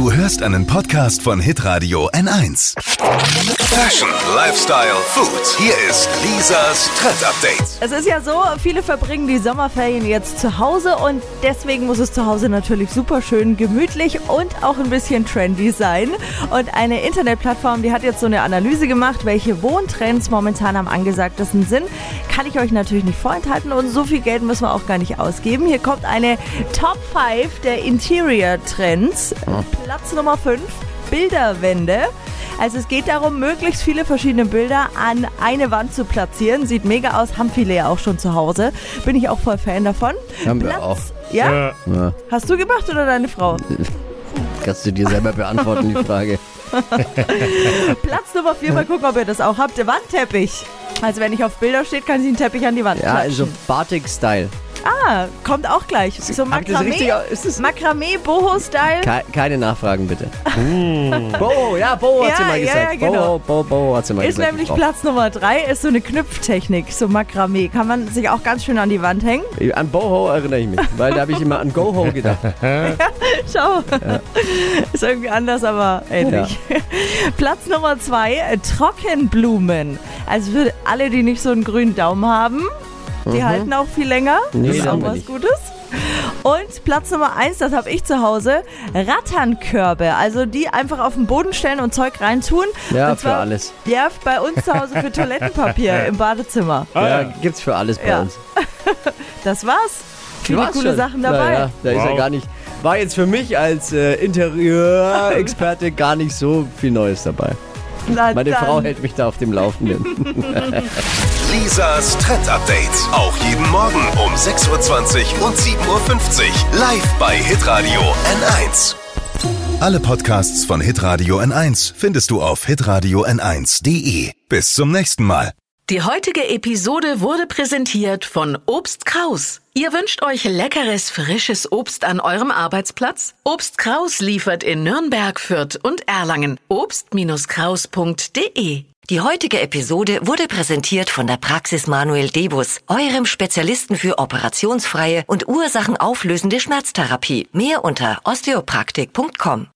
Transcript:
Du hörst einen Podcast von Hitradio N1. Fashion, Lifestyle, Food. Hier ist Lisas Trend Update. Es ist ja so, viele verbringen die Sommerferien jetzt zu Hause und deswegen muss es zu Hause natürlich super schön gemütlich und auch ein bisschen trendy sein. Und eine Internetplattform, die hat jetzt so eine Analyse gemacht, welche Wohntrends momentan am angesagtesten sind. Kann ich euch natürlich nicht vorenthalten und so viel Geld müssen wir auch gar nicht ausgeben. Hier kommt eine Top 5 der Interior Trends. Platz Nummer 5, Bilderwände. Also es geht darum, möglichst viele verschiedene Bilder an eine Wand zu platzieren. Sieht mega aus, haben viele ja auch schon zu Hause. Bin ich auch voll Fan davon. Haben wir auch. Ja? Ja. Hast du gemacht oder deine Frau? Kannst du dir selber beantworten, die Frage. Platz Nummer 4, mal gucken, ob ihr das auch habt. Der Wandteppich. Also wenn ich auf Bilder steht, kann ich einen Teppich an die Wand Ja, klatschen. also Batik-Style. Ah, kommt auch gleich. So Makramee, ist Makramee Boho-Style. Ke keine Nachfragen, bitte. Boho, ja, Boho hat sie Ja, mal ja, gesagt. ja, genau. Boho, Boho, Boho hat sie mal Ist gesagt. nämlich die Frau. Platz Nummer 3, ist so eine Knüpftechnik, so Makramee. Kann man sich auch ganz schön an die Wand hängen. An Boho erinnere ich mich, weil da habe ich immer an Go-Ho gedacht. Schau. Ist irgendwie anders, aber ähnlich. Platz Nummer 2, Trockenblumen. Also für alle, die nicht so einen grünen Daumen haben, die halten auch viel länger. Mhm. Nee, das ist auch was nicht. Gutes. Und Platz Nummer 1, das habe ich zu Hause, Ratternkörbe. Also die einfach auf den Boden stellen und Zeug reintun. Ja, und für zwar- alles. Ja, bei uns zu Hause für Toilettenpapier im Badezimmer. Ja, gibt's für alles bei Ja. uns. Das war's. Viele War's coole schon. Sachen dabei. Ja, ja, da ist ja Wow. gar nicht. War jetzt für mich als äh, Interieurexperte gar nicht so viel Neues dabei. Na Meine dann. Frau hält mich da auf dem Laufenden. Lisas Trend Update. Auch jeden Morgen um 6.20 Uhr und 7.50 Uhr. Live bei Hitradio N1. Alle Podcasts von Hitradio N1 findest du auf hitradio n1.de. Bis zum nächsten Mal. Die heutige Episode wurde präsentiert von Obst Kraus. Ihr wünscht euch leckeres, frisches Obst an eurem Arbeitsplatz? Obst Kraus liefert in Nürnberg, Fürth und Erlangen. Obst-Kraus.de Die heutige Episode wurde präsentiert von der Praxis Manuel Debus, eurem Spezialisten für operationsfreie und ursachenauflösende Schmerztherapie. Mehr unter osteopraktik.com.